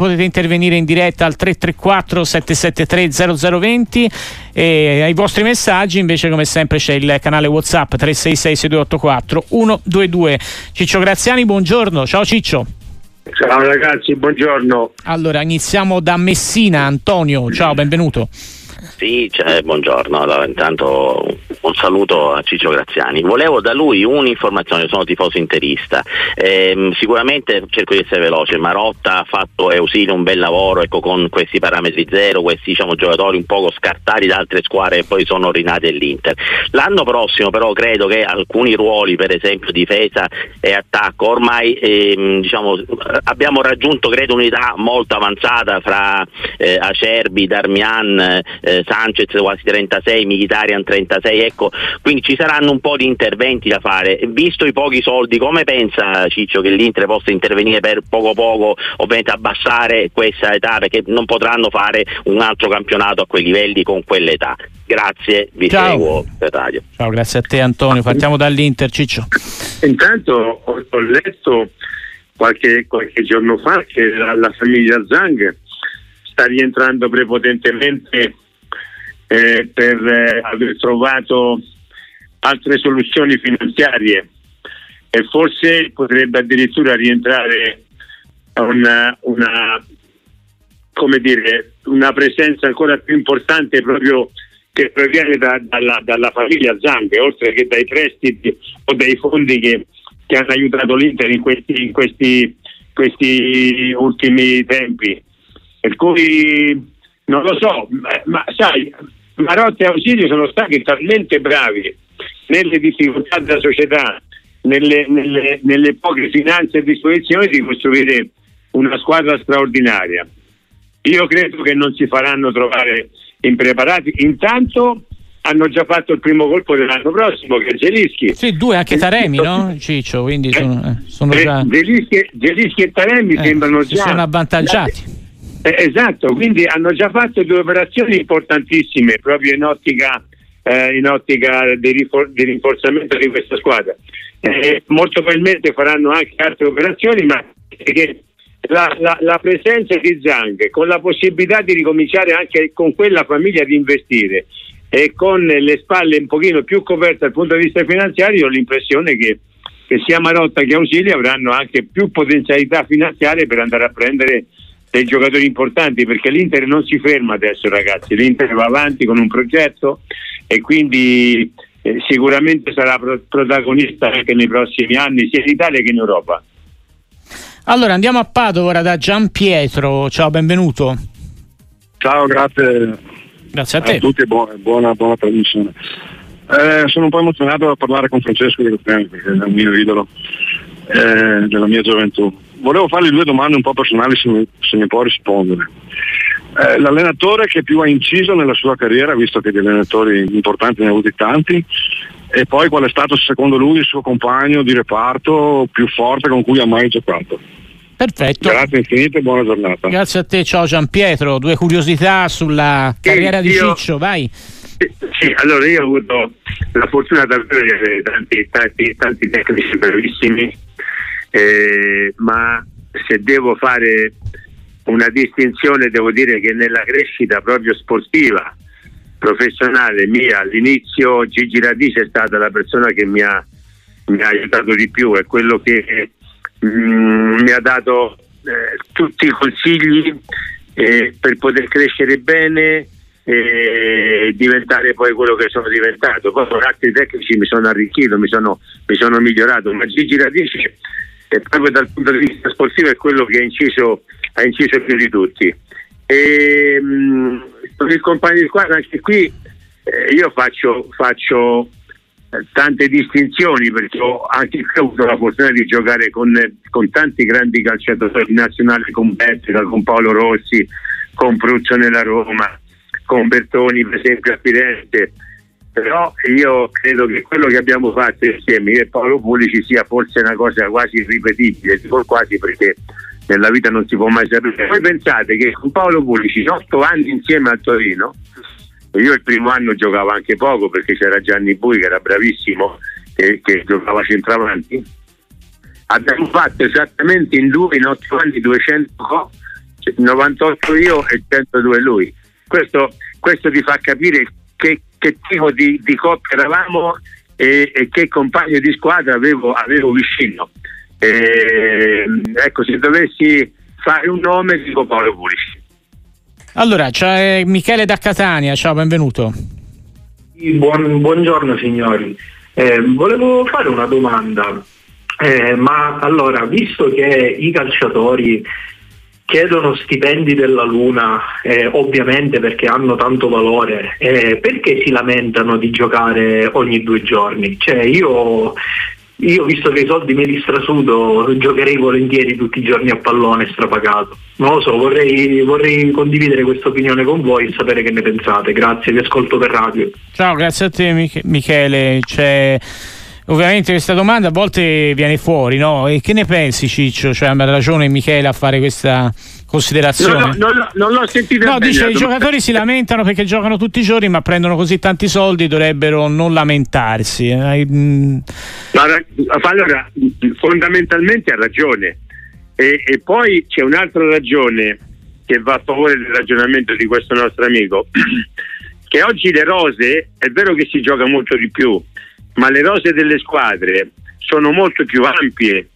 Potete intervenire in diretta al 334 773 0020 e ai vostri messaggi invece come sempre c'è il canale Whatsapp 366 6284 122. Ciccio Graziani, buongiorno. Ciao Ciccio. Ciao ragazzi, buongiorno. Allora, iniziamo da Messina. Antonio, ciao, benvenuto. Sì, cioè, buongiorno. Allora, intanto un saluto a Ciccio Graziani. Volevo da lui un'informazione, sono tifoso interista. Eh, sicuramente cerco di essere veloce. Marotta ha fatto Eusino un bel lavoro ecco, con questi parametri zero, questi diciamo, giocatori un poco scartati da altre squadre e poi sono rinati all'Inter. L'anno prossimo però credo che alcuni ruoli, per esempio difesa e attacco, ormai ehm, diciamo, abbiamo raggiunto credo un'età molto avanzata fra eh, Acerbi, Darmian, eh, Sanchez quasi 36, Militarian 36, ecco, quindi ci saranno un po' di interventi da fare. Visto i pochi soldi, come pensa Ciccio che l'Inter possa intervenire per poco poco, ovviamente abbassare questa età, perché non potranno fare un altro campionato a quei livelli con quell'età. Grazie, vi Ciao. seguo per radio. Ciao, grazie a te Antonio. Partiamo dall'Inter, Ciccio. Intanto ho, ho letto qualche, qualche giorno fa che la, la famiglia Zhang sta rientrando prepotentemente eh, per eh, aver trovato altre soluzioni finanziarie e forse potrebbe addirittura rientrare una, una, dire, una presenza ancora più importante proprio che proviene da- dalla, dalla famiglia Zang, oltre che dai prestiti o dai fondi che, che hanno aiutato l'Inter in questi, in questi, questi ultimi tempi. Per cui non lo so, ma, ma sai, Marotta e Ausilio sono stati talmente bravi nelle difficoltà della società, nelle, nelle- nelle poche finanze a disposizione di costruire una squadra straordinaria. Io credo che non si faranno trovare impreparati. Intanto hanno già fatto il primo colpo dell'anno prossimo, che è Zelischi. Sì, due anche Taremi, no? Ciccio, quindi sono, eh, sono già Zelischi, e Taremi eh, sembrano si già sono avvantaggiati. Eh, esatto, quindi hanno già fatto due operazioni importantissime proprio in ottica, eh, in ottica di, rifor- di rinforzamento di questa squadra. Eh, molto probabilmente faranno anche altre operazioni, ma la, la- la presenza di Zang con la possibilità di ricominciare anche con quella famiglia di investire e con le spalle un pochino più coperte dal punto di vista finanziario, ho l'impressione che che sia Marotta che Ausili avranno anche più potenzialità finanziarie per andare a prendere dei giocatori importanti perché l'Inter non si ferma adesso ragazzi, l'Inter va avanti con un progetto e quindi eh, sicuramente sarà pro- protagonista anche nei prossimi anni sia in Italia che in Europa. Allora andiamo a Padova ora da Gian Pietro. Ciao, benvenuto. Ciao, grazie Grazie a a te. tutti e buona, buona, buona trasmissione. Eh, sono un po' emozionato a parlare con Francesco Di Graziani perché è il mio idolo eh, della mia gioventù. Volevo fargli due domande un po' personali se mi, se mi può rispondere. Eh, l'allenatore che più ha inciso nella sua carriera, visto che di allenatori importanti ne ha avuti tanti, e poi qual è stato secondo lui il suo compagno di reparto più forte con cui ha mai giocato. Perfetto. Grazie infinite e buona giornata. Grazie a te, ciao Gian Pietro. Due curiosità sulla carriera di io- Ciccio, vai. Sì, Sì, allora io ho avuto la fortuna davvero di avere tanti, tanti, tanti tecnici bravissimi, eh, ma se devo fare una distinzione devo dire che nella crescita proprio sportiva, professionale mia all'inizio Gigi Radice è stata la persona che mi ha, mi ha aiutato di più, è quello che mm, mi ha dato eh, tutti i consigli eh, per poter crescere bene e diventare poi quello che sono diventato. Poi con altri tecnici mi sono arricchito, mi sono, mi sono migliorato, ma Gigi Radice eh, proprio dal punto di vista sportivo è quello che ha inciso, ha inciso più di tutti. E, mh, con il compagno di squadra anche qui eh, io faccio, faccio eh, tante distinzioni perché ho anche qui avuto la fortuna di giocare con, con tanti grandi calciatori nazionali con Bettica, con Paolo Rossi, con Pruzzo nella Roma, con Bertoni per esempio a Firenze però io credo che quello che abbiamo fatto insieme io e Paolo Pulici sia forse una cosa quasi irripetibile quasi perché nella vita non si può mai sapere voi pensate che con Paolo Pulici otto anni insieme al Torino io il primo anno giocavo anche poco perché c'era Gianni Bui che era bravissimo che, che giocava centravanti abbiamo fatto esattamente in due in otto anni 200 gol 98 io e 102 lui. Questo, questo ti fa capire che, che tipo di, di, coppia eravamo e, e, che compagno di squadra avevo, avevo vicino. E, ecco, se dovessi fare un nome dico Paolo Pulici. Allora, c'è Michele da Catania, ciao, benvenuto. Buon, buongiorno signori, eh, volevo fare una domanda, eh, ma allora, visto che i calciatori chiedono stipendi della Luna, eh, ovviamente perché hanno tanto valore, eh, perché si lamentano di giocare ogni due giorni? Cioè io io, visto che i soldi me li strasudo, giocherei volentieri tutti i giorni a pallone strapagato. Non lo so, vorrei, vorrei condividere questa opinione con voi e sapere che ne pensate. Grazie, vi ascolto per radio. Ciao, grazie a te Mich- Michele. C'è ovviamente questa domanda a volte viene fuori, no? E che ne pensi Ciccio? Cioè, ha ragione Michele a fare questa considerazione? No, no, no, non l'ho sentita. No, bene, dice i giocatori si lamentano perché giocano tutti i giorni ma prendono così tanti soldi, dovrebbero non lamentarsi. Eh, mm. allora, fondamentalmente ha ragione. E, e poi c'è un'altra ragione che va a favore del ragionamento di questo nostro amico, che oggi le rose, è vero che si gioca molto di più, ma le rose delle squadre sono molto più ampie.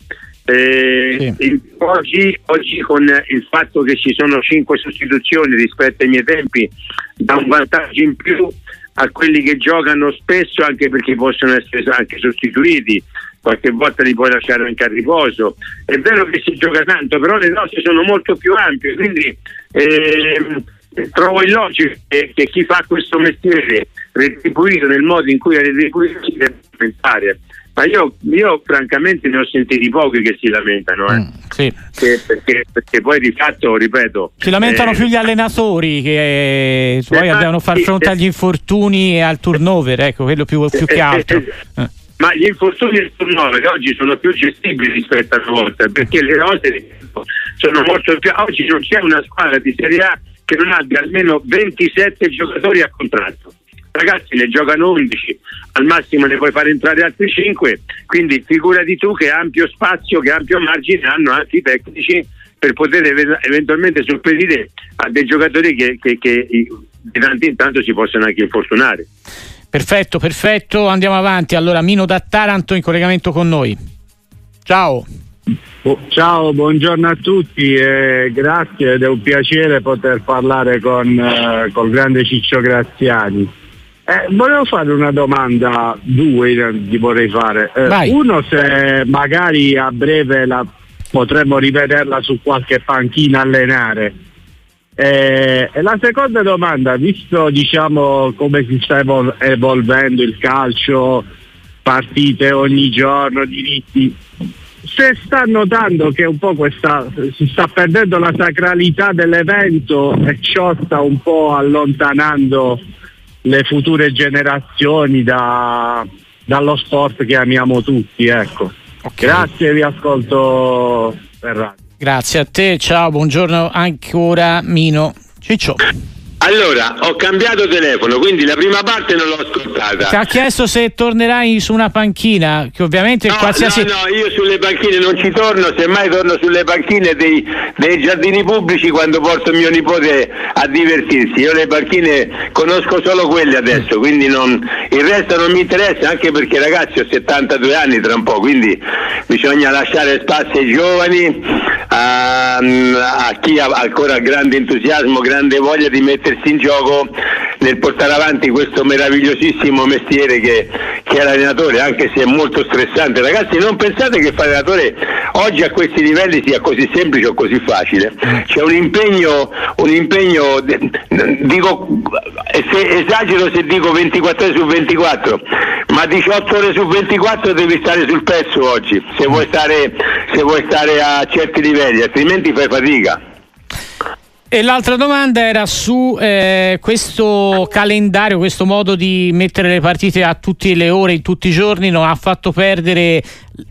Eh, sì. oggi, oggi, con il fatto che ci sono cinque sostituzioni rispetto ai miei tempi dà un vantaggio in più a quelli che giocano spesso anche perché possono essere anche sostituiti qualche volta li puoi lasciare anche a riposo è vero che si gioca tanto però le rose sono molto più ampie quindi eh, trovo illogico che, che chi fa questo mestiere retribuito nel modo in cui è retribuito si deve pensare. Ma io, io, francamente ne ho sentiti pochi che si lamentano, eh. mm, sì. che, perché, perché, poi di fatto, ripeto... Si lamentano eh, più gli allenatori che eh, poi devono far fronte agli infortuni e al turnover, ecco, quello più, più che altro. Eh. Ma gli infortuni e il turnover oggi sono più gestibili rispetto a una volta, perché le cose sono molto più... Oggi non c'è una squadra di Serie A che non abbia almeno 27 giocatori a contratto ragazzi ne giocano 11, al massimo ne puoi fare entrare altri 5, quindi figurati tu che ampio spazio, che ampio margine hanno anche i tecnici per poter eventualmente sorprendere a dei giocatori che, che, che di tanto in tanto si possono anche infortunare. Perfetto, perfetto, andiamo avanti. Allora Mino da Taranto in collegamento con noi. Ciao. Ciao, buongiorno a tutti, eh, grazie ed è un piacere poter parlare con eh, col grande Ciccio Graziani. Eh, volevo fare una domanda, due gli vorrei fare. Eh, uno se magari a breve la, potremmo rivederla su qualche panchina allenare. Eh, e la seconda domanda, visto diciamo come si sta evol- evolvendo il calcio, partite ogni giorno, diritti, se sta notando che un po' questa si sta perdendo la sacralità dell'evento e ciò sta un po' allontanando le future generazioni da, dallo sport che amiamo tutti. Ecco. Okay. Grazie, vi ascolto per radio. Grazie a te, ciao, buongiorno ancora Mino Ciccio. Allora, ho cambiato telefono, quindi la prima parte non l'ho ascoltata. Ti ha chiesto se tornerai su una panchina, che ovviamente no, qualsiasi... No, no, io sulle panchine non ci torno, semmai torno sulle panchine dei, dei, giardini pubblici quando porto mio nipote a divertirsi. Io le panchine conosco solo quelle adesso, quindi non, il resto non mi interessa, anche perché ragazzi ho 72 anni tra un po', quindi bisogna lasciare spazio ai giovani, a, a chi ha ancora grande entusiasmo, grande voglia di mettere mettersi in gioco nel portare avanti questo meravigliosissimo mestiere che, che è l'allenatore, anche se è molto stressante. Ragazzi, non pensate che fare allenatore oggi a questi livelli sia così semplice o così facile. C'è un impegno, un impegno dico, se, esagero se dico 24 ore su 24, ma 18 ore su 24 devi stare sul pezzo oggi, se vuoi stare, se vuoi stare a certi livelli, altrimenti fai fatica. E l'altra domanda era su eh, questo calendario, questo modo di mettere le partite a tutte le ore, in tutti i giorni, non ha fatto perdere,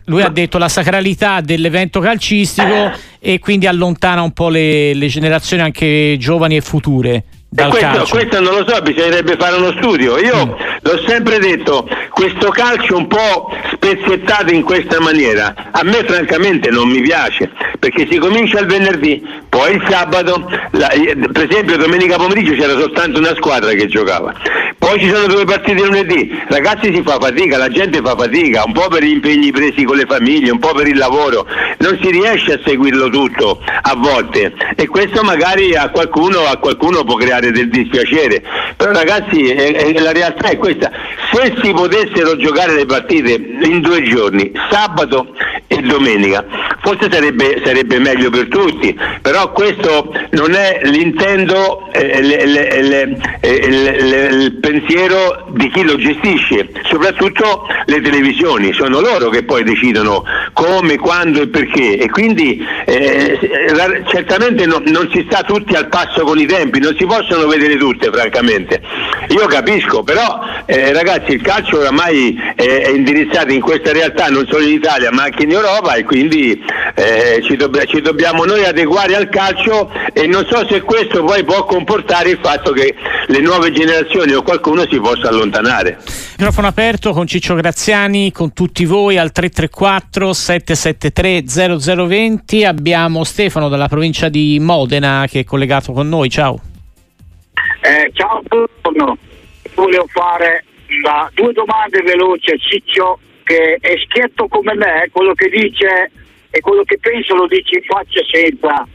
lui ha detto, la sacralità dell'evento calcistico e quindi allontana un po' le, le generazioni anche giovani e future. Questo, questo, non lo so, bisognerebbe fare uno studio. Io mm. l'ho sempre detto, questo calcio un po' spezzettato in questa maniera, a me francamente non mi piace, perché si comincia il venerdì, poi il sabato, la, per esempio domenica pomeriggio c'era soltanto una squadra che giocava, poi ci sono due partite lunedì, ragazzi si fa fatica, la gente fa fatica, un po' per gli impegni presi con le famiglie, un po' per il lavoro, non si riesce a seguirlo tutto a volte e questo magari a qualcuno, a qualcuno può creare del dispiacere, però ragazzi è, è, la realtà è questa, se si potessero giocare le partite in due giorni, sabato e domenica, forse sarebbe, sarebbe meglio per tutti, però questo non è l'intento, eh, eh, il pensiero di chi lo gestisce, soprattutto le televisioni, sono loro che poi decidono come, quando e perché. E quindi eh, certamente no, non si sta tutti al passo con i tempi, non si possono vedere tutte francamente. Io capisco, però eh, ragazzi il calcio oramai è, è, indirizzato in questa realtà non solo in Italia ma anche in Europa e quindi eh, ci, dobb- ci, dobbiamo noi adeguare al calcio e non so se questo poi può comportare il fatto che le nuove generazioni o qualcuno si possa allontanare. Microfono aperto con Ciccio Graziani, con tutti voi al 334 773 0020 abbiamo Stefano dalla provincia di Modena che è collegato con noi, ciao. Eh, ciao, buongiorno. Volevo fare da, due domande veloci a Ciccio che è schietto come me, quello che dice e quello che penso lo dice in faccia senza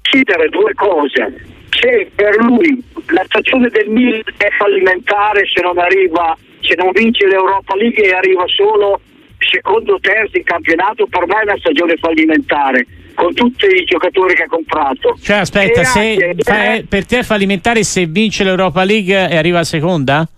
decidere due cose. Se per lui la stagione del Milan è fallimentare se non arriva, se non vince l'Europa League e arriva solo secondo o terzo in campionato, per me è una stagione fallimentare con tutti i giocatori che ha comprato. Cioè, aspetta, se fa, per te è fallimentare se vince l'Europa League e arriva a seconda?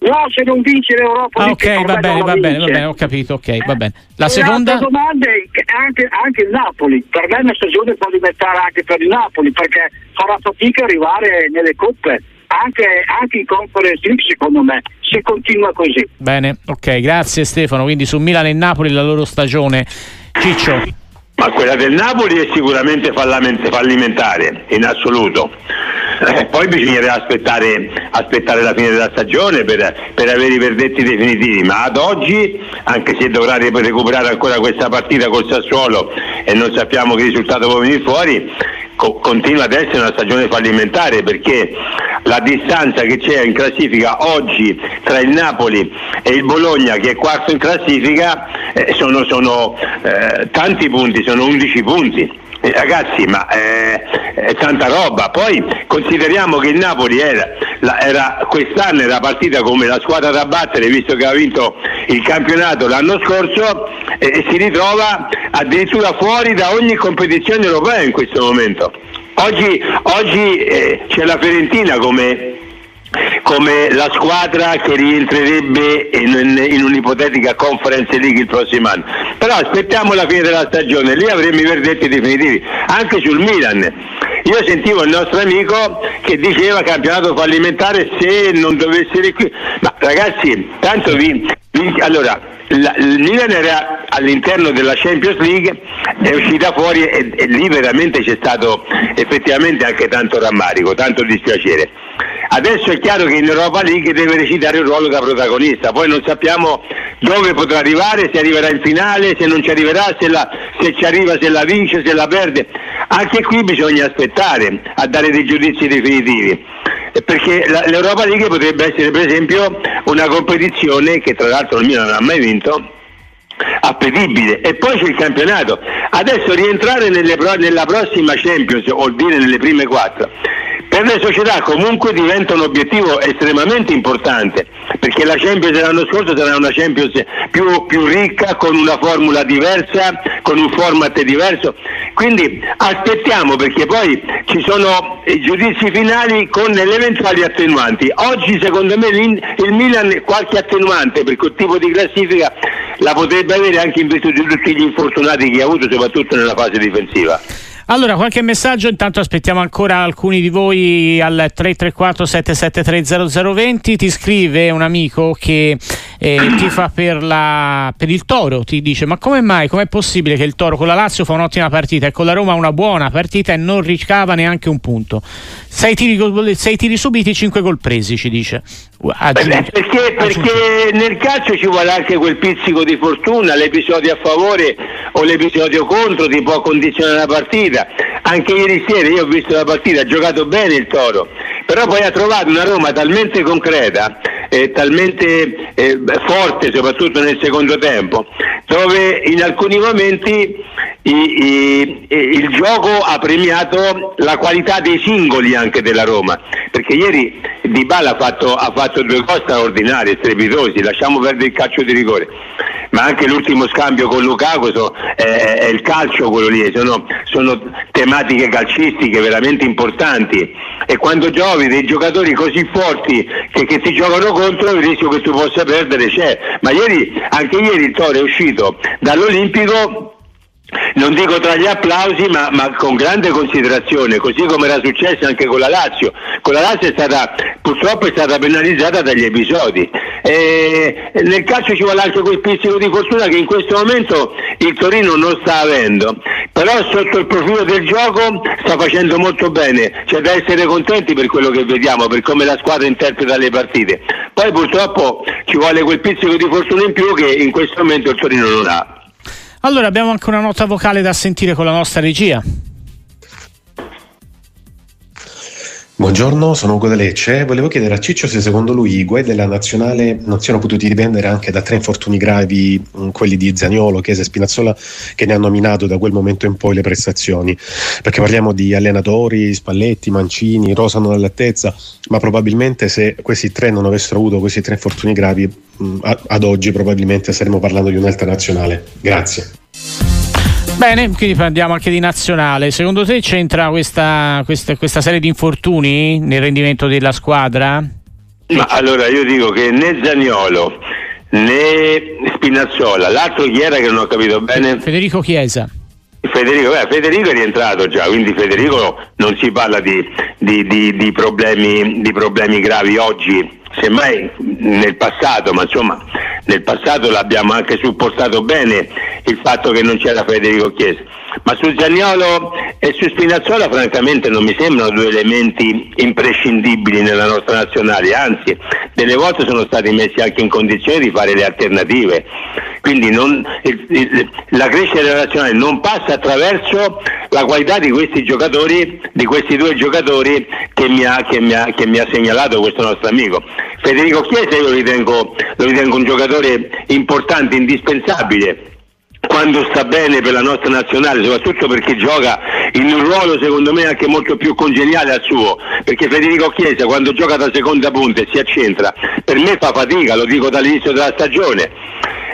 No, se non vince l'Europa ah, ok, va bene, va bene, va bene, ho capito, ok, va bene. La e seconda domanda è anche, anche, il Napoli, per me è una stagione fallimentare anche per il Napoli perché farà fatica arrivare nelle coppe. Anche, anche in Conference League secondo me se continua così bene ok grazie Stefano quindi su Milan e Napoli la loro stagione Ciccio ma quella del Napoli è sicuramente fallimentare, in assoluto. Eh, poi bisognerà aspettare, aspettare, la fine della stagione per, per, avere i verdetti definitivi, ma ad oggi, anche se dovrà recuperare ancora questa partita col Sassuolo e non sappiamo che risultato può venire fuori, co- continua ad essere una stagione fallimentare perché la distanza che c'è in classifica oggi tra il Napoli e il Bologna che è quarto in classifica eh, sono, sono eh, tanti punti, sono 11 punti. Eh, ragazzi, ma eh, è tanta roba. Poi consideriamo che il Napoli era, la, era, quest'anno era partita come la squadra da battere, visto che ha vinto il campionato l'anno scorso, e, e si ritrova addirittura fuori da ogni competizione europea in questo momento. Oggi, oggi eh, c'è la Fiorentina come come la squadra che rientrerebbe in, in, un'ipotetica conference league il prossimo anno. Però aspettiamo la fine della stagione, lì avremo i verdetti definitivi, anche sul Milan. Io sentivo il nostro amico che diceva campionato fallimentare se non dovesse. Ma ragazzi, tanto vi, vi allora la, il Milan era all'interno della Champions League, è uscita fuori e, e lì veramente c'è stato effettivamente anche tanto rammarico, tanto dispiacere. Adesso è chiaro che in Europa League deve recitare un ruolo da protagonista, poi non sappiamo dove potrà arrivare, se arriverà in finale, se non ci arriverà, se, la, se ci arriva, se la vince, se la perde. Anche qui bisogna aspettare a dare dei giudizi definitivi, perché l'Europa League potrebbe essere per esempio una competizione che tra l'altro il Milan non ha mai vinto appetibile. E poi c'è il campionato. Adesso rientrare nelle, nella prossima Champions vuol dire nelle prime quattro per le società comunque diventa un obiettivo estremamente importante perché la Champions dell'anno scorso sarà una Champions più, più, ricca, con una formula diversa, con un format diverso. Quindi aspettiamo perché poi ci sono i giudizi finali con le eventuali attenuanti. Oggi secondo me il Milan qualche attenuante per quel tipo di classifica la potrebbe avere anche in virtù di tutti gli infortunati che ha avuto soprattutto nella fase difensiva. Allora, qualche messaggio, intanto aspettiamo ancora alcuni di voi al 334 773 0020. Ti scrive un amico che eh, tifa per, la, per, il Toro, ti dice ma come mai, com'è possibile che il Toro con la Lazio fa un'ottima partita e con la Roma una buona partita e non ricava neanche un punto? Sei tiri, sei tiri subiti, cinque gol presi, ci dice. Aggiunge, perché, perché nel calcio ci vuole anche quel pizzico di fortuna, l'episodio a favore o l'episodio contro ti può condizionare la partita. Anche ieri sera io ho visto la partita, ha giocato bene il Toro, però poi ha trovato una Roma talmente concreta, eh, talmente eh, forte soprattutto nel secondo tempo, dove in alcuni momenti i, i, il gioco ha premiato la qualità dei singoli anche della Roma, perché ieri Di Bala ha fatto, ha fatto due cose straordinarie, strepitosi, lasciamo perdere il calcio di rigore, ma anche l'ultimo scambio con Lukaku so, è, è, il calcio quello lì, sono, sono tematiche calcistiche veramente importanti. E quando giochi dei giocatori così forti che, che ti giocano contro il rischio che tu possa perdere c'è, ma ieri, anche ieri il Toro è uscito dall'Olimpico non dico tra gli applausi, ma, ma, con grande considerazione, così come era successo anche con la Lazio. Con la Lazio è stata, purtroppo è stata penalizzata dagli episodi. E nel calcio ci vuole anche quel pizzico di fortuna che in questo momento il Torino non sta avendo, però sotto il profilo del gioco sta facendo molto bene, c'è da essere contenti per quello che vediamo, per come la squadra interpreta le partite. Poi purtroppo ci vuole quel pizzico di fortuna in più che in questo momento il Torino non ha. Allora abbiamo anche una nota vocale da sentire con la nostra regia. Buongiorno, sono Ugo De Lecce. Volevo chiedere a Ciccio se secondo lui i guai della nazionale non siano potuti dipendere anche da tre infortuni gravi, mm, quelli di Zaniolo, Chiesa e Spinazzola, che ne hanno minato da quel momento in poi le prestazioni. Perché parliamo di allenatori, Spalletti, Mancini, Rosano all'altezza, ma probabilmente se questi tre non avessero avuto questi tre infortuni gravi, mm, ad oggi probabilmente saremmo parlando di un'altra nazionale. Grazie. Bene, quindi parliamo anche di nazionale. Secondo te c'entra questa, questa, questa serie di infortuni nel rendimento della squadra? Ma allora io dico che né Zagnolo né Spinazzola, l'altro chi era che non ho capito bene? Federico Chiesa. Federico, beh, Federico, è rientrato già, quindi Federico non si parla di, di, di, di problemi, problemi, gravi oggi, semmai nel passato, ma insomma nel passato l'abbiamo anche supportato bene il fatto che non c'era Federico Chiesa. Ma su Zagnolo e su Spinazzola francamente non mi sembrano due elementi imprescindibili nella nostra nazionale, anzi delle volte sono stati messi anche in condizione di fare le alternative. Quindi non, il, il, la crescita della nazionale non passa attraverso la qualità di questi giocatori, di questi due giocatori che mi ha, che mi ha, che mi ha segnalato questo nostro amico. Federico Chiesa io ritengo, lo ritengo un giocatore importante, indispensabile quando sta bene per la nostra nazionale, soprattutto perché gioca in un ruolo secondo me anche molto più congeniale al suo, perché Federico Chiesa quando gioca da seconda punta e si accentra, per me fa fatica, lo dico dall'inizio della stagione.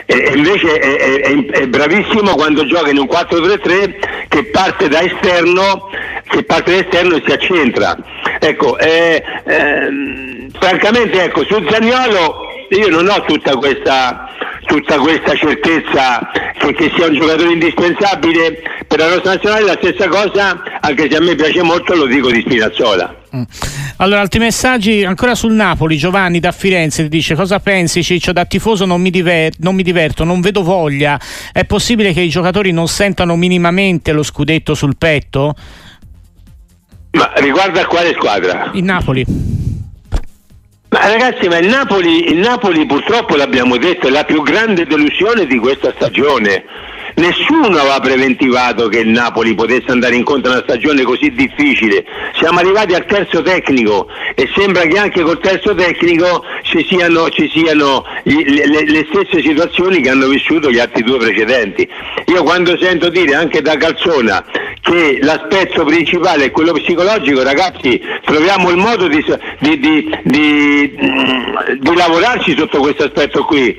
E invece è, è, è bravissimo quando gioca in un 4-3-3 che parte da esterno, che parte da esterno e si accentra. Ecco, eh, eh, francamente ecco, su Zagnolo io non ho tutta questa tutta questa certezza che, che, sia un giocatore indispensabile per la nostra nazionale, la stessa cosa, anche se a me piace molto, lo dico di Spinazzola. Mm. Allora, altri messaggi ancora sul Napoli. Giovanni da Firenze ti dice: Cosa pensi, Ciccio? Da tifoso non mi, diver- non mi diverto, non vedo voglia. È possibile che i giocatori non sentano minimamente lo scudetto sul petto? Ma riguarda quale squadra? Il Napoli. Ma ragazzi, ma il Napoli, il Napoli purtroppo l'abbiamo detto è la più grande delusione di questa stagione. Nessuno aveva preventivato che il Napoli potesse andare incontro a una stagione così difficile. Siamo arrivati al terzo tecnico e sembra che anche col terzo tecnico ci siano, ci siano le, le, le, stesse situazioni che hanno vissuto gli altri due precedenti. Io quando sento dire anche da Calzona che l'aspetto principale è quello psicologico, ragazzi, troviamo il modo di, di, di, di, di lavorarci sotto questo aspetto qui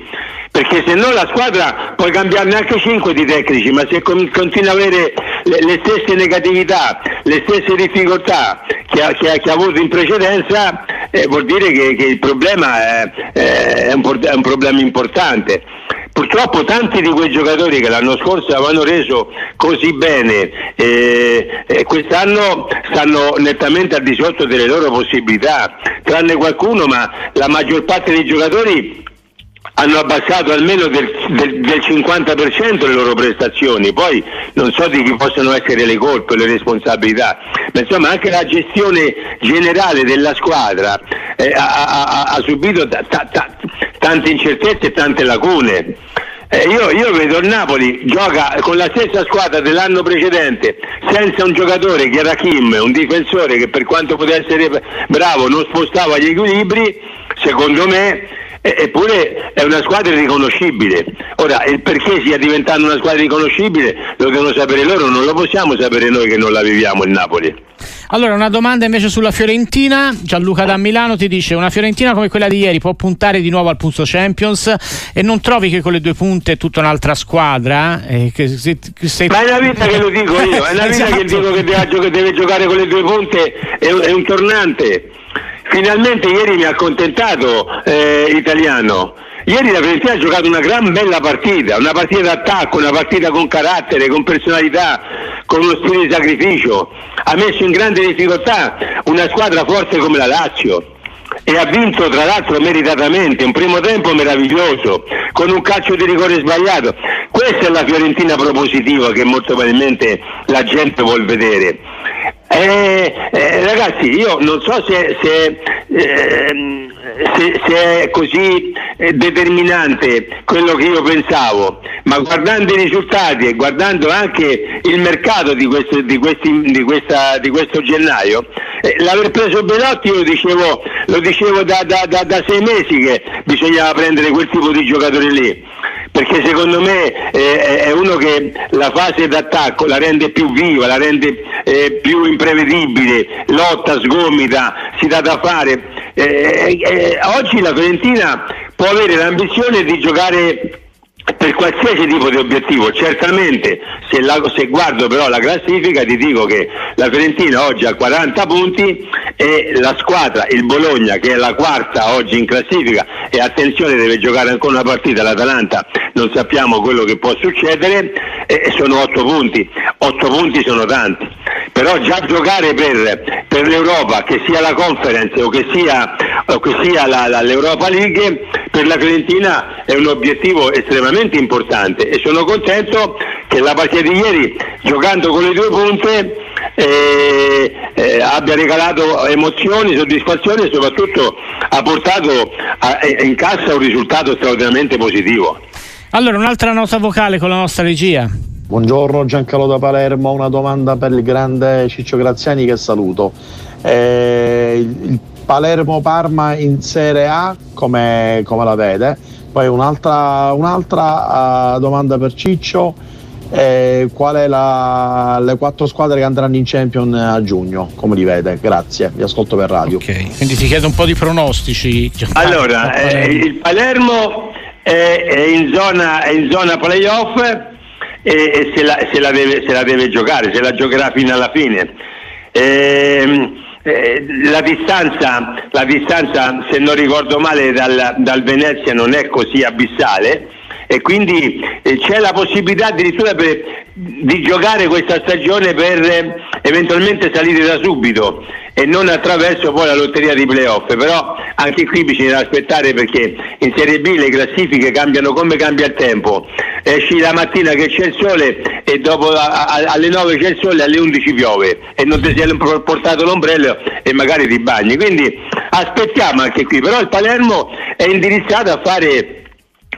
perché se no la squadra puoi cambiarne anche 5 di tecnici, ma se continua ad avere le, le, stesse negatività, le stesse difficoltà che ha, che ha, che ha avuto in precedenza, eh, vuol dire che, che il problema è, è, un, è, un, problema importante. Purtroppo tanti di quei giocatori che l'anno scorso avevano reso così bene eh, eh, quest'anno stanno nettamente al di sotto delle loro possibilità, tranne qualcuno, ma la maggior parte dei giocatori hanno abbassato almeno del, del, del, 50% le loro prestazioni, poi non so di chi possono essere le colpe, le responsabilità, ma insomma anche la gestione generale della squadra eh, ha, ha, ha, subito ta, ta, ta, tante incertezze e tante lacune. Eh, io, io, vedo il Napoli gioca con la stessa squadra dell'anno precedente, senza un giocatore che era Kim, un difensore che per quanto potesse essere bravo non spostava gli equilibri, secondo me eppure è una squadra riconoscibile. Ora, il perché sia diventando una squadra riconoscibile lo devono sapere loro, non lo possiamo sapere noi che non la viviamo il Napoli. Allora, una domanda invece sulla Fiorentina. Gianluca da Milano ti dice: Una Fiorentina come quella di ieri può puntare di nuovo al punto Champions e non trovi che con le due punte è tutta un'altra squadra? Eh, che se, se... Ma è una vita che lo dico io, è una vita esatto. che dico che deve, che deve, giocare con le due punte, è, è un tornante. Finalmente ieri mi ha accontentato eh, Italiano. Ieri la Fiorentina ha giocato una gran bella partita, una partita d'attacco, una partita con carattere, con personalità, con uno stile di sacrificio. Ha messo in grande difficoltà una squadra forte come la Lazio e ha vinto tra l'altro meritatamente, un primo tempo meraviglioso, con un calcio di rigore sbagliato. Questa è la Fiorentina propositiva che molto probabilmente la gente vuol vedere. Eh, eh, ragazzi, io non so se, se, eh, se, se è così eh, determinante quello che io pensavo, ma guardando i risultati e guardando anche il mercato di questo, di questi, di questa, di questo gennaio, eh, l'aver preso Belotti lo dicevo, lo dicevo da, da, da, da sei mesi che bisognava prendere quel tipo di giocatore lì perché secondo me eh, è uno che la fase d'attacco la rende più viva, la rende eh, più imprevedibile, lotta, sgomita, si dà da fare. Eh, eh oggi la Fiorentina può avere l'ambizione di giocare per qualsiasi tipo di obiettivo, certamente se, la, se, guardo però la classifica ti dico che la Fiorentina oggi ha 40 punti e la squadra, il Bologna che è la quarta oggi in classifica e attenzione deve giocare ancora una partita l'Atalanta, non sappiamo quello che può succedere e sono 8 punti, 8 punti sono tanti, però già giocare per, per l'Europa, che sia la conference o che sia, o che sia la, la, l'Europa League, per la Fiorentina è un obiettivo estremamente importante e sono contento che la partita di ieri, giocando con le due punte, eh, eh, abbia regalato emozioni, soddisfazioni e soprattutto ha portato a, in cassa un risultato straordinariamente positivo. Allora, un'altra nota vocale con la nostra regia. Buongiorno Giancarlo da Palermo, una domanda per il grande Ciccio Graziani che saluto. Eh, il Palermo-Parma in Serie A come, come la vede? Poi un'altra, un'altra uh, domanda per Ciccio, eh, qual è la, le quattro squadre che andranno in Champion a giugno? Come li vede? Grazie, vi ascolto per radio. Ok, quindi ti chiedo un po' di pronostici. Allora, eh, il Palermo è, è, in zona, è in zona playoff e, e se, la, se, la deve, se, la, deve, giocare, se la giocherà fino alla fine. Eh, eh, la, distanza, la, distanza, se non ricordo male, dal, dal Venezia non è così abissale e quindi eh, c'è la possibilità addirittura per, di giocare questa stagione per eh, eventualmente salire da subito e non attraverso poi la lotteria di playoff. Però anche qui bisogna aspettare perché in Serie B le classifiche cambiano come cambia il tempo. Esci la mattina che c'è il sole e dopo a, a, alle 9 c'è il sole e alle 11 piove. E non ti sei portato l'ombrello e magari ti bagni. Quindi aspettiamo anche qui. Però il Palermo è indirizzato a fare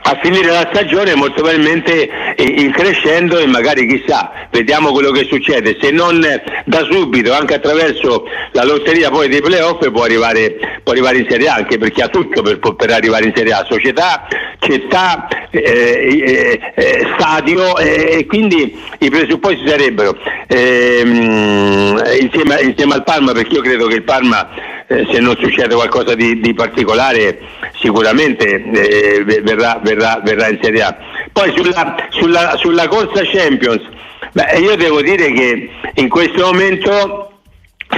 a finire la stagione molto probabilmente in crescendo e magari chissà, vediamo quello che succede, se non da subito, anche attraverso la lotteria poi dei playoff può arrivare, può arrivare in Serie A, anche perché ha tutto per, per arrivare in Serie A, società, città, eh, eh, eh stadio e quindi i presupposti sarebbero ehm, insieme, insieme al Parma, perché io credo che il Parma eh, se non succede qualcosa di, di particolare sicuramente eh, verrà, verrà, verrà, in Serie A. Poi sulla, sulla, sulla corsa Champions, beh, io devo dire che in questo momento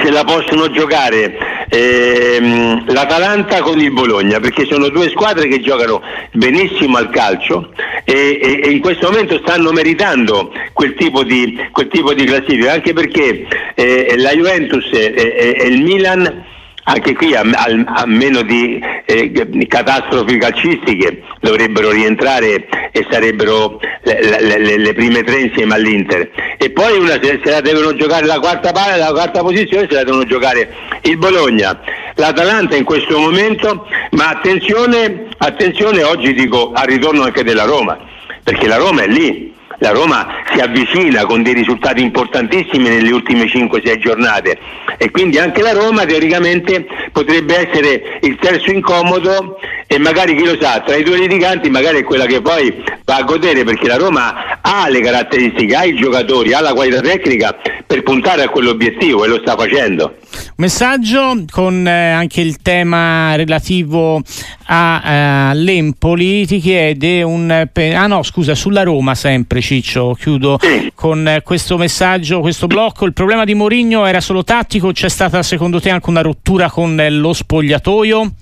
se la possono giocare ehm, l'Atalanta con il Bologna perché sono due squadre che giocano benissimo al calcio e, e, e in questo momento stanno meritando quel tipo di, quel tipo di classifica anche perché eh, la Juventus e, e il Milan anche qui a, a, a meno di eh, catastrofi calcistiche dovrebbero rientrare e sarebbero le, le, le, prime tre insieme all'Inter. E poi una, se, la devono giocare la quarta, la quarta posizione se la devono giocare il Bologna. l'Atalanta in questo momento ma attenzione, attenzione oggi dico al ritorno anche della Roma perché la Roma è lì la Roma si avvicina con dei risultati importantissimi nelle ultime 5-6 giornate e quindi anche la Roma teoricamente potrebbe essere il terzo incomodo e magari chi lo sa, tra i due litiganti magari è quella che poi va a godere perché la Roma ha le caratteristiche, ha i giocatori, ha la qualità tecnica per puntare a quell'obiettivo e lo sta facendo. Messaggio con eh, anche il tema relativo all'Empoli, eh, ti chiede un... Ah no, scusa, sulla Roma sempre Ciccio, chiudo sì. con eh, questo messaggio, questo blocco. Il problema di Mourinho era solo tattico, c'è stata secondo te anche una rottura con eh, lo spogliatoio?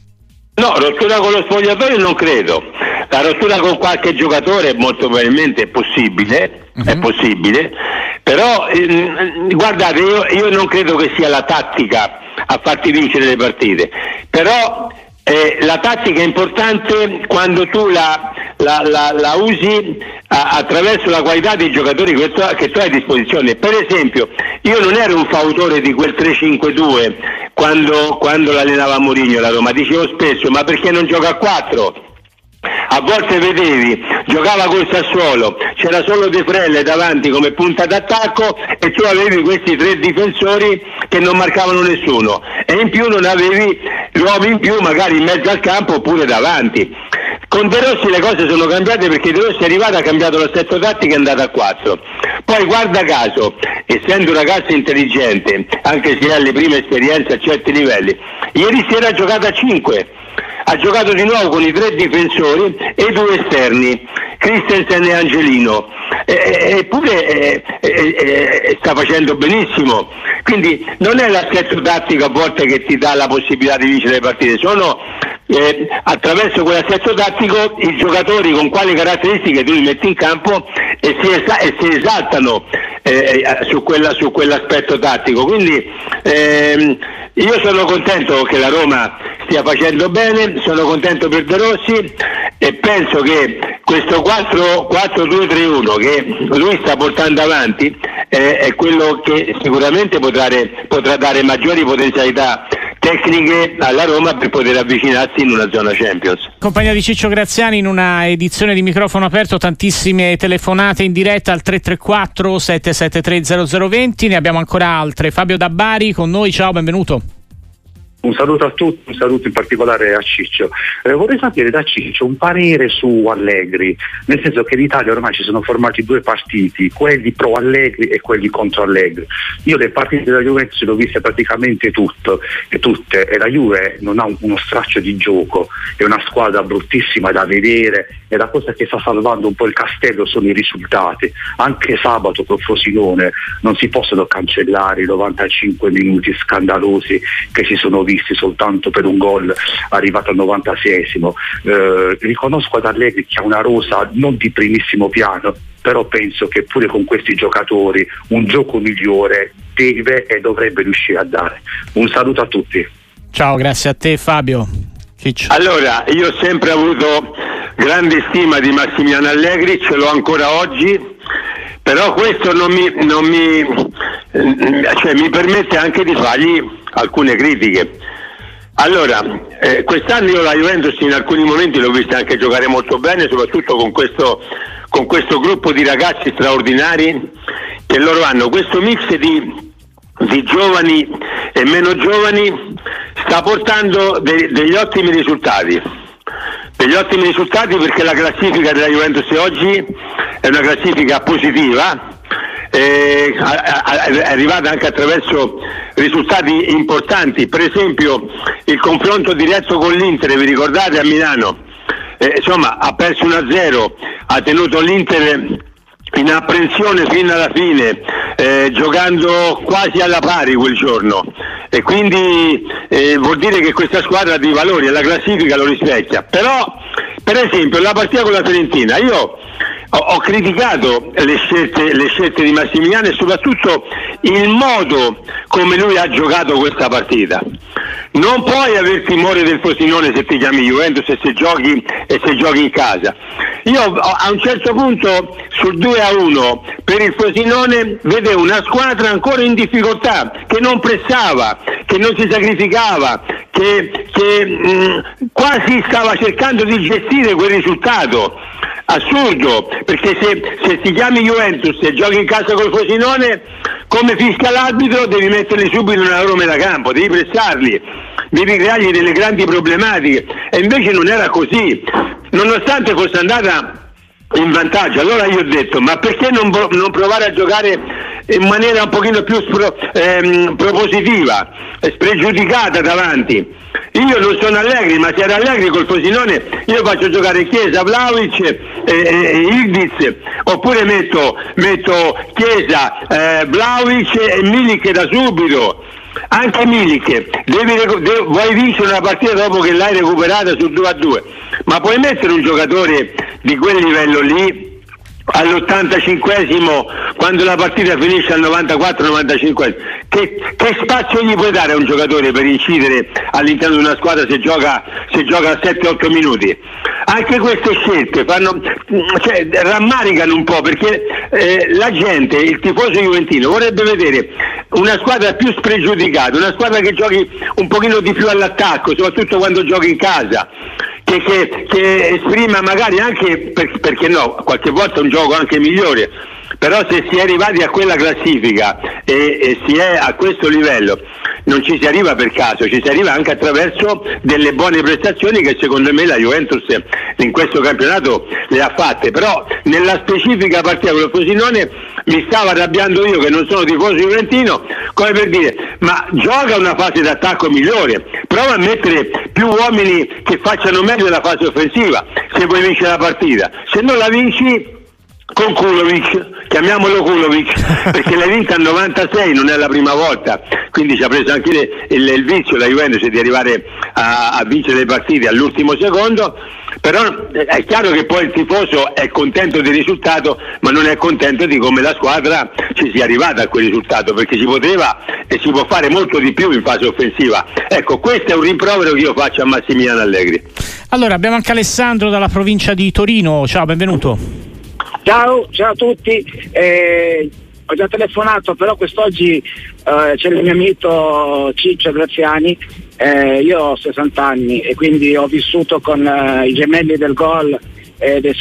No, rottura con lo spogliatoio non credo. La rottura con qualche giocatore molto probabilmente è possibile, uh-huh. è mhm. possibile però ehm, guardate, io, io, non credo che sia la tattica a farti vincere le partite, però eh, la tattica è importante quando tu la, la, la, la usi a, attraverso la qualità dei giocatori che tu, che tu, hai a disposizione. Per esempio, io non ero un fautore di quel 3-5-2 quando, quando l'allenava Mourinho la Roma, dicevo spesso ma perché non gioca a 4? A volte vedevi, giocava col Sassuolo, c'era solo De Frelle davanti come punta d'attacco e tu avevi questi tre difensori che non marcavano nessuno e in più non avevi l'uomo in più magari in mezzo al campo oppure davanti. Con De Rossi le cose sono cambiate perché De Rossi è arrivato, ha cambiato l'assetto tattico e è andato a 4. Poi guarda caso, essendo un ragazzo intelligente, anche se ha le prime esperienze a certi livelli, ieri sera ha giocato a 5 ha giocato di nuovo con i tre difensori e i due esterni, Christensen e Angelino, eppure sta facendo benissimo. Quindi non è l'assetto tattico a volte che ti dà la possibilità di vincere le partite, sono eh, attraverso quell'assetto tattico i giocatori con quali caratteristiche tu li metti in campo e si, esa- e si esaltano eh, su, quella, su, quell'aspetto tattico. Quindi ehm, io sono contento che la Roma stia facendo bene, sono contento per De Rossi e penso che questo 4-2-3-1 che lui sta portando avanti eh, è quello che sicuramente potrà, potrà dare maggiori potenzialità tecniche alla Roma per poter avvicinarsi in una zona Champions. Compagnia di Ciccio Graziani in una edizione di microfono aperto, tantissime telefonate in diretta al 334 773 0020, ne abbiamo ancora altre. Fabio Dabbari con noi, ciao, benvenuto. Un saluto a tutti, un saluto in particolare a Ciccio. Eh, vorrei sapere da Ciccio un parere su Allegri, nel senso che in Italia ormai ci sono formati due partiti, quelli pro Allegri e quelli contro Allegri. Io le partite della Juventus le ho viste praticamente tutto, e tutte e la Juve non ha uno straccio di gioco, è una squadra bruttissima da vedere e la cosa che sta salvando un po' il castello sono i risultati. Anche sabato con Frosinone non si possono cancellare i 95 minuti scandalosi che si sono visti soltanto per un gol arrivato al 96esimo. Eh, riconosco ad Allegri che ha una rosa non di primissimo piano, però penso che pure con questi giocatori un gioco migliore deve e dovrebbe riuscire a dare. Un saluto a tutti. Ciao, grazie a te Fabio. Ciccio. Allora, io ho sempre avuto grande stima di Massimiliano Allegri, ce l'ho ancora oggi, però questo non mi, non mi, cioè, mi permette anche di fargli alcune critiche. Allora, eh, quest'anno io la Juventus in alcuni momenti l'ho vista anche giocare molto bene, soprattutto con questo, con questo gruppo di ragazzi straordinari che loro hanno questo mix di, di giovani e meno giovani sta portando de- degli ottimi risultati. Degli ottimi risultati perché la classifica della Juventus oggi è una classifica positiva, è arrivata anche attraverso risultati importanti, per esempio il confronto diretto con l'Inter, vi ricordate a Milano? Eh, insomma ha perso 1-0, ha tenuto l'Inter in apprensione fino alla fine, eh, giocando quasi alla pari quel giorno e quindi eh, vuol dire che questa squadra dei valori e la classifica lo rispecchia. Però per esempio la partita con la Fiorentina, io ho, ho criticato le scelte, le scelte, di Massimiliano e soprattutto il modo come lui ha giocato questa partita. non puoi aver timore del Frosinone se ti chiami Juventus e se giochi, e se giochi in casa. Io a un certo punto sul 2 a 1 per il Frosinone vedevo una squadra ancora in difficoltà, che non pressava, che non si sacrificava, che, che mh, quasi stava cercando di gestire quel risultato. Assurdo, perché se, se ti chiami Juventus e giochi in casa col Frosinone, come fischia l'arbitro devi metterli subito nella Roma da campo, devi pressarli, devi creargli delle grandi problematiche. E invece non era così. Nonostante fosse andata in vantaggio. Allora io ho detto, ma perché non, non provare a giocare in maniera un pochino più spro, ehm, propositiva, spregiudicata davanti? Io non sono Allegri, ma se era Allegri col Frosinone io faccio giocare Chiesa, Vlaovic e, e, e oppure metto, metto Chiesa, eh, Vlaovic e Milik da subito. Anche Milik, devi, devi, vuoi vincere una partita dopo che l'hai recuperata sul 2 a 2, ma puoi mettere un giocatore di quel livello lì all'85esimo quando la partita finisce al 94-95 che, che, spazio gli puoi dare a un giocatore per incidere all'interno di una squadra se gioca, se gioca 7-8 minuti? Anche queste scelte fanno, cioè, rammaricano un po' perché eh, la gente, il tifoso juventino vorrebbe vedere una squadra più spregiudicata una squadra che giochi un pochino di più all'attacco soprattutto quando giochi in casa che, che, che esprima magari anche, per, perché no, qualche volta un gioco anche migliore, però se si è arrivati a quella classifica e, e, si è a questo livello non ci si arriva per caso, ci si arriva anche attraverso delle buone prestazioni che secondo me la Juventus in questo campionato le ha fatte, però nella specifica partita con il Frosinone mi stava arrabbiando io che non sono tifoso juventino, come per dire ma gioca una fase d'attacco migliore, prova a mettere più uomini che facciano meglio la fase offensiva se vuoi vincere la partita, se non la vinci con Kulovic, chiamiamolo Kulovic, perché l'ha vinta al 96, non è la prima volta, quindi ci ha preso anche il, il, il vizio la Juventus di arrivare a, a, vincere le partite all'ultimo secondo, però è chiaro che poi il tifoso è contento del risultato, ma non è contento di come la squadra ci sia arrivata a quel risultato, perché si poteva e si può fare molto di più in fase offensiva. Ecco, questo è un rimprovero che io faccio a Massimiliano Allegri. Allora, abbiamo anche Alessandro dalla provincia di Torino, ciao, benvenuto. Ciao, ciao a tutti. Eh, ho già telefonato, però quest'oggi eh, c'è il mio amico Ciccio Graziani. Eh, io ho 60 anni e quindi ho vissuto con eh, i gemelli del gol e le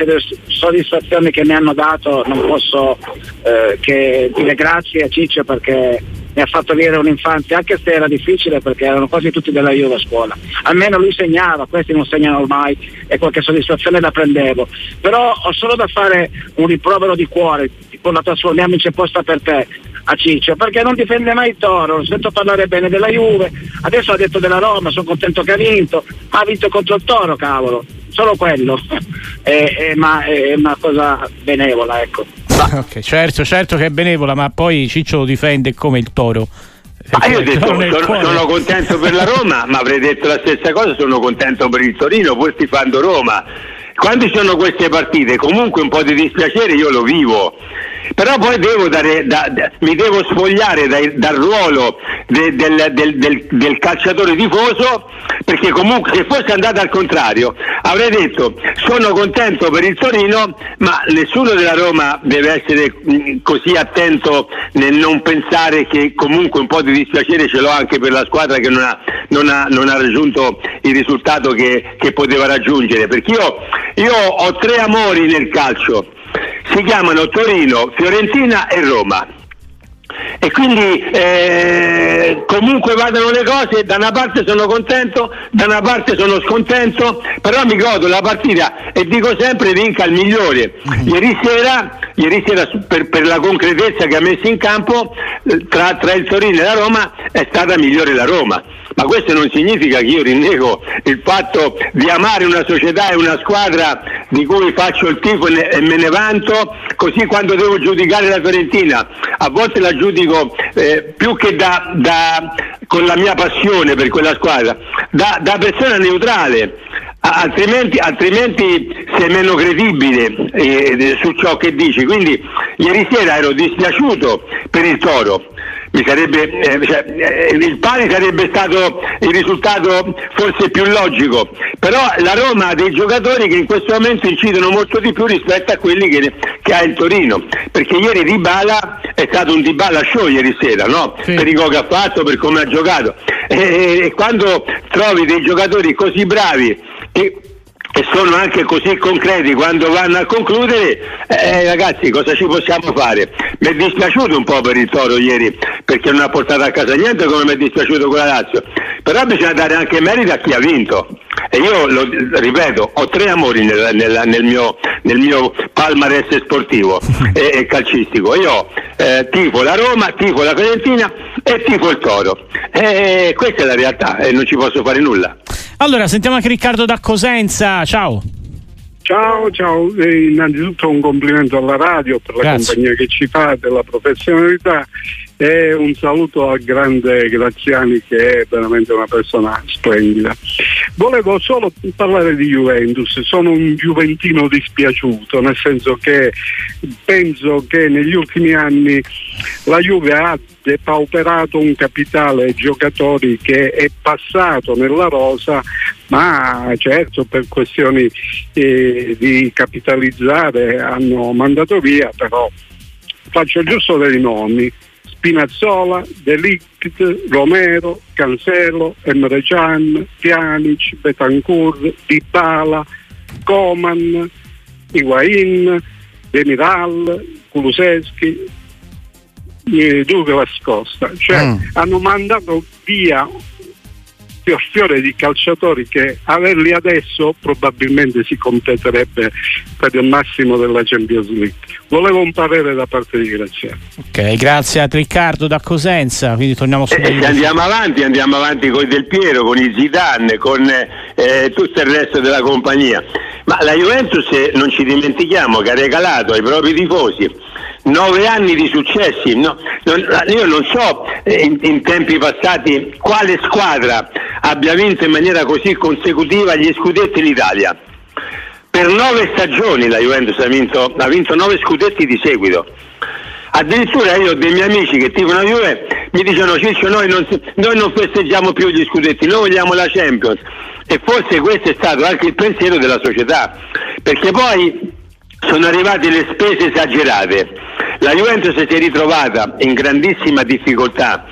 soddisfazioni che mi hanno dato. Non posso eh, che dire grazie a Ciccio perché mi ha fatto avere un'infanzia, anche se era difficile perché erano quasi tutti della Juve a scuola. Almeno lui segnava, questi non segnano ormai e qualche soddisfazione la prendevo. Però ho solo da fare un rimprovero di cuore, tipo la trasformiamo in c'è posta per te a Ciccio, perché non difende mai il Toro, sento parlare bene della Juve, adesso ha detto della Roma, sono contento che ha vinto, ma ha vinto contro il Toro, cavolo, solo quello, è, è, ma è una cosa benevola, ecco. ok, certo, certo che è benevola, ma poi Ciccio lo difende come il toro. Ma io ho detto, sono, sono, contento per la Roma, ma avrei detto la stessa cosa, sono contento per il Torino, pur tifando Roma. Quando ci sono queste partite, comunque un po' di dispiacere io lo vivo però poi devo dare, da, da, mi devo spogliare dai, dal ruolo de, del, del, del, del, calciatore tifoso perché comunque se fosse andata al contrario avrei detto sono contento per il Torino ma nessuno della Roma deve essere mh, così attento nel non pensare che comunque un po' di dispiacere ce l'ho anche per la squadra che non ha, non ha, non ha raggiunto il risultato che, che poteva raggiungere perché io, io ho tre amori nel calcio si chiamano Torino, Fiorentina e Roma. E quindi eh, comunque vadano le cose, da una parte sono contento, da una parte sono scontento, però mi godo la partita e dico sempre vinca il migliore. Ieri sera, ieri sera per, per, la concretezza che ha messo in campo eh, tra, tra il Torino e la Roma è stata migliore la Roma ma questo non significa che io rinnego il fatto di amare una società e una squadra di cui faccio il tifo e me ne vanto, così quando devo giudicare la Fiorentina, a volte la giudico eh, più che da, da, con la mia passione per quella squadra, da, da persona neutrale. Altrimenti, altrimenti, sei meno credibile eh, su ciò che dici. Quindi ieri sera ero dispiaciuto per il Toro, sarebbe, eh, cioè, eh, il pari sarebbe stato il risultato forse più logico, però la Roma ha dei giocatori che in questo momento incidono molto di più rispetto a quelli che, che ha il Torino, perché ieri Dybala è stato un Dybala show ieri sera, no? Sì. per i gol che ha fatto, per come ha giocato e, e quando trovi dei giocatori così bravi che e sono anche così concreti quando vanno a concludere, eh, ragazzi cosa ci possiamo fare? Mi è dispiaciuto un po' per il Toro ieri perché non ha portato a casa niente come mi è dispiaciuto con la Lazio, però bisogna dare anche merito a chi ha vinto e io lo ripeto, ho tre amori nel, nel- nel mio, nel mio palmarès sportivo e, e calcistico, io eh, tifo la Roma, tifo la Fiorentina e tifo il Toro e questa è la realtà e non ci posso fare nulla. Allora, sentiamo anche Riccardo da Cosenza. Ciao. Ciao, ciao, Eh, innanzitutto un complimento alla radio per la Grazie. compagnia che ci fa, della professionalità e un saluto al grande Graziani che è veramente una persona splendida. Volevo solo parlare di Juventus, sono un Juventino dispiaciuto, nel senso che penso che negli ultimi anni la Juve ha depauperato un capitale giocatori che è passato nella rosa, ma certo per questioni eh, di capitalizzare hanno mandato via, però faccio giusto dei nomi. Spinazzola, Delict, Romero, Cancelo, Emre Can, Pjanic, Betancourt, Dybala, Coman, Higuain, Demiral, Kuluseschi, eh, Douglas Costa. Cioè Mm. hanno mandato via fior fiore di calciatori che averli adesso probabilmente si completerebbe per il massimo della Champions League. Volevo un parere da parte di Graziano. Ok, grazie a Riccardo da Cosenza. Quindi torniamo su. E se andiamo avanti, andiamo avanti con i Del Piero, con i Zidane, con eh, tutto il resto della compagnia. Ma la Juventus, eh, non ci dimentichiamo, che ha regalato ai propri tifosi nove anni di successi. no? Non- io non so eh, in, in tempi passati quale squadra abbia vinto in maniera così consecutiva gli scudetti in Italia. Per nove stagioni la Juventus ha vinto, ha vinto nove scudetti di seguito. Addirittura io ho dei miei amici che tifano Juve mi dicono Ciccio noi non, noi non festeggiamo più gli scudetti, noi vogliamo la Champions e forse questo è stato anche il pensiero della società perché poi sono arrivate le spese esagerate. La Juventus si è ritrovata in grandissima difficoltà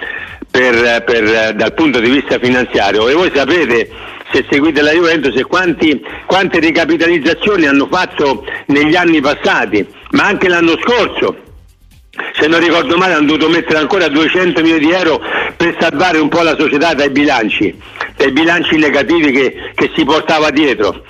per- per- dal punto di vista finanziario e voi sapete se seguite la Juventus e quanti- quante ricapitalizzazioni hanno fatto negli anni passati, ma anche l'anno scorso se non ricordo male hanno dovuto mettere ancora 200 milioni di euro per salvare un po' la società dai bilanci, dai bilanci negativi che, che si portava dietro.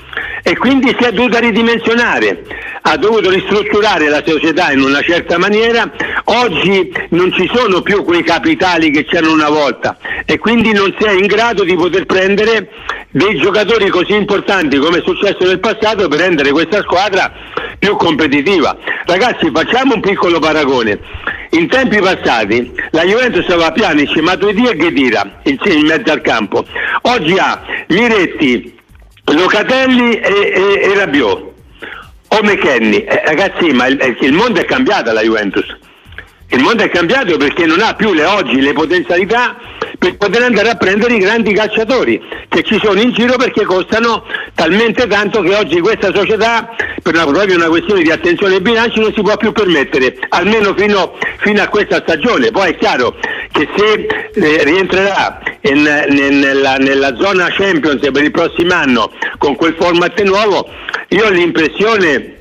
E quindi si è dovuta ridimensionare, ha dovuto ristrutturare la società in una certa maniera, oggi non ci sono più quei capitali che c'erano una volta e quindi non si è in grado di poter prendere dei giocatori così importanti come è successo nel passato per rendere questa squadra più competitiva. Ragazzi, facciamo un piccolo paragone. In tempi passati la Juventus aveva Pjanic, Matuidi e Ghedira in, mezzo al campo. Oggi ha Miretti, Locatelli e, e, e Rabiot o McKenny. Eh, ragazzi, ma il, il mondo è cambiato la Juventus. Il mondo è cambiato perché non ha più le, oggi le potenzialità per poter andare a prendere i grandi calciatori che ci sono in giro perché costano talmente tanto che oggi questa società, per una, proprio una questione di attenzione ai bilanci, non si può più permettere, almeno fino, fino a questa stagione. Poi è chiaro che se eh, rientrerà in- nel- nella, nella zona Champions per il prossimo anno con quel format nuovo, io ho l'impressione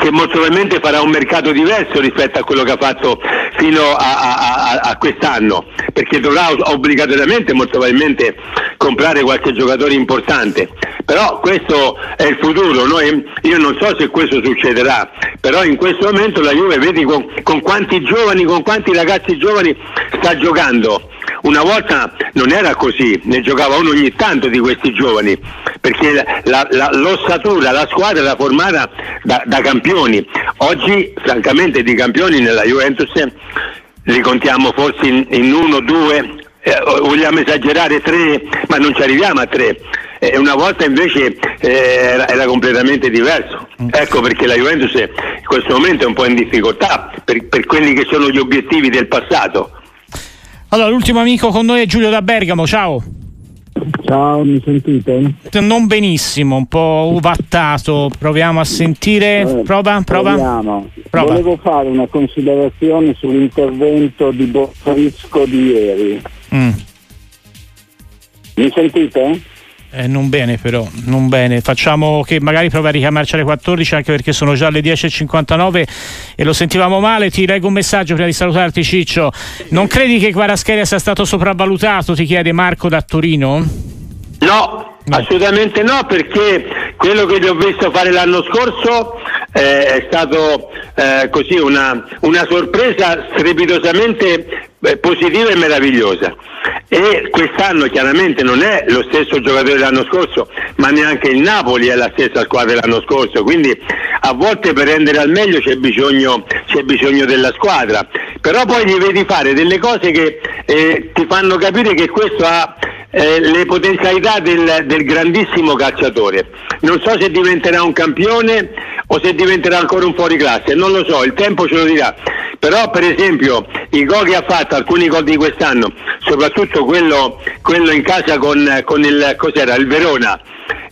che molto probabilmente farà un mercato diverso rispetto a quello che ha fatto fino a, a- a- quest'anno, perché dovrà obbligatoriamente molto probabilmente comprare qualche giocatore importante. Però questo è il futuro, noi- io non so se questo succederà, però in questo momento la Juve vedi con, con quanti giovani, con quanti ragazzi giovani sta giocando. Una volta non era così, ne giocava uno ogni tanto di questi giovani, perché la- la- l'ossatura, la squadra era formata da, da campioni. Oggi, francamente, di campioni nella Juventus li contiamo forse in, in uno, due, eh, vogliamo esagerare tre, ma non ci arriviamo a tre. E una volta invece eh, era, era completamente diverso. Ecco perché la Juventus in questo momento è un po' in difficoltà per, per quelli che sono gli obiettivi del passato. Allora, l'ultimo amico con noi è Giulio da Bergamo, ciao. Ciao, mi sentite? Non benissimo, un po' uvattato. Proviamo a sentire. Eh, Prova, prova. Proviamo. Prova. Volevo fare una considerazione sull'intervento di Bofrisco di ieri. Mm. Mi sentite? Eh, non bene però, non bene. Facciamo che magari prova a richiamarci alle 14 anche perché sono già le 10.59 e lo sentivamo male. Ti leggo un messaggio prima di salutarti Ciccio. Non credi che Guarascheria sia stato sopravvalutato? Ti chiede Marco da Torino? No, assolutamente no, perché quello che ti ho visto fare l'anno scorso eh, è stato eh, così una, una sorpresa strepitosamente eh, positiva e meravigliosa. E quest'anno chiaramente non è lo stesso giocatore dell'anno scorso, ma neanche il Napoli è la stessa squadra dell'anno scorso, quindi a volte per rendere al meglio c'è bisogno, c'è bisogno della squadra, però poi gli vedi fare delle cose che eh, ti fanno capire che questo ha eh, le potenzialità del, del grandissimo calciatore. Non so se diventerà un campione o se diventerà ancora un fuori classe, non lo so, il tempo ce lo dirà. Però per esempio i gol che ha fatto, alcuni gol di quest'anno, soprattutto quello, quello in casa con, con il, il Verona,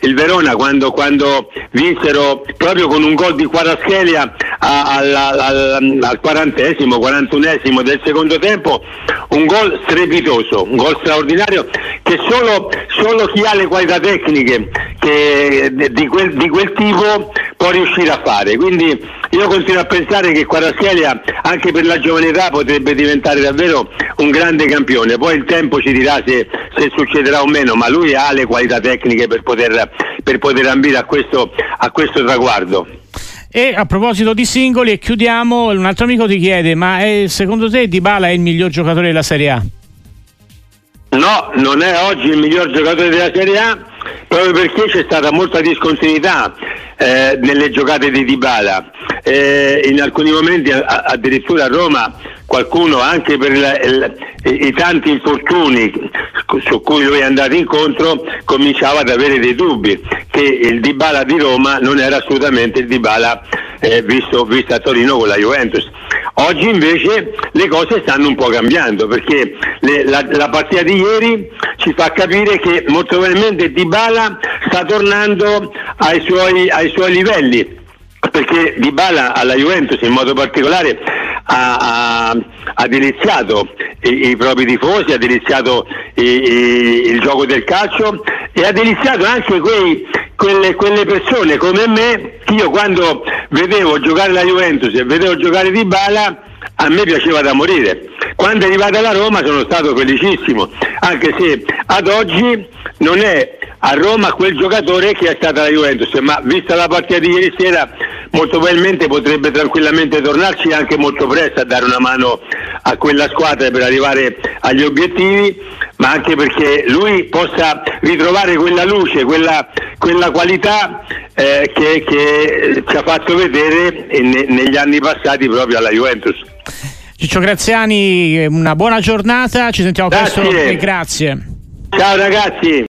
il Verona quando, quando vinsero proprio con un gol di Quaraschelia al, al, al 40esimo, 41esimo del secondo tempo, un gol strepitoso, un gol straordinario che solo, solo chi ha le qualità tecniche che, di, quel, di quel tipo può riuscire a fare. Quindi io continuo a pensare che Quaraschelia anche per la giovane età potrebbe diventare davvero un grande campione. Poi il tempo ci dirà se, se succederà o meno, ma lui ha le qualità tecniche per poter, per poter ambire a questo, a questo traguardo. E a proposito di singoli, e chiudiamo, un altro amico ti chiede, ma è, secondo te Dybala è il miglior giocatore della Serie A? No, non è oggi il miglior giocatore della Serie A proprio perché c'è stata molta discontinuità eh, nelle giocate di Dybala. Eh, in alcuni momenti a, addirittura a Roma qualcuno anche per il, il, i tanti infortuni su cui lui è andato incontro cominciava ad avere dei dubbi che il Dybala di Roma non era assolutamente il Dybala eh, visto, visto a Torino con la Juventus. Oggi invece le cose stanno un po' cambiando perché le, la, la, partita di ieri ci fa capire che molto probabilmente Dybala sta tornando ai suoi, ai suoi livelli perché Dybala alla Juventus in modo particolare ha, ha, ha deliziato i, i, propri tifosi, ha deliziato i, i, il gioco del calcio e ha deliziato anche quei, quelle, quelle, persone come me che io quando vedevo giocare la Juventus e vedevo giocare Dybala a me piaceva da morire. Quando è arrivato alla Roma sono stato felicissimo, anche se ad oggi non è a Roma quel giocatore che è stata la Juventus, ma vista la partita di ieri sera molto probabilmente potrebbe tranquillamente tornarci anche molto presto a dare una mano a quella squadra per arrivare agli obiettivi, ma anche perché lui possa ritrovare quella luce, quella, quella qualità eh, che, che, ci ha fatto vedere ne, negli anni passati proprio alla Juventus. Ciccio Graziani, una buona giornata, ci sentiamo Grazie. presto e grazie. Ciao ragazzi.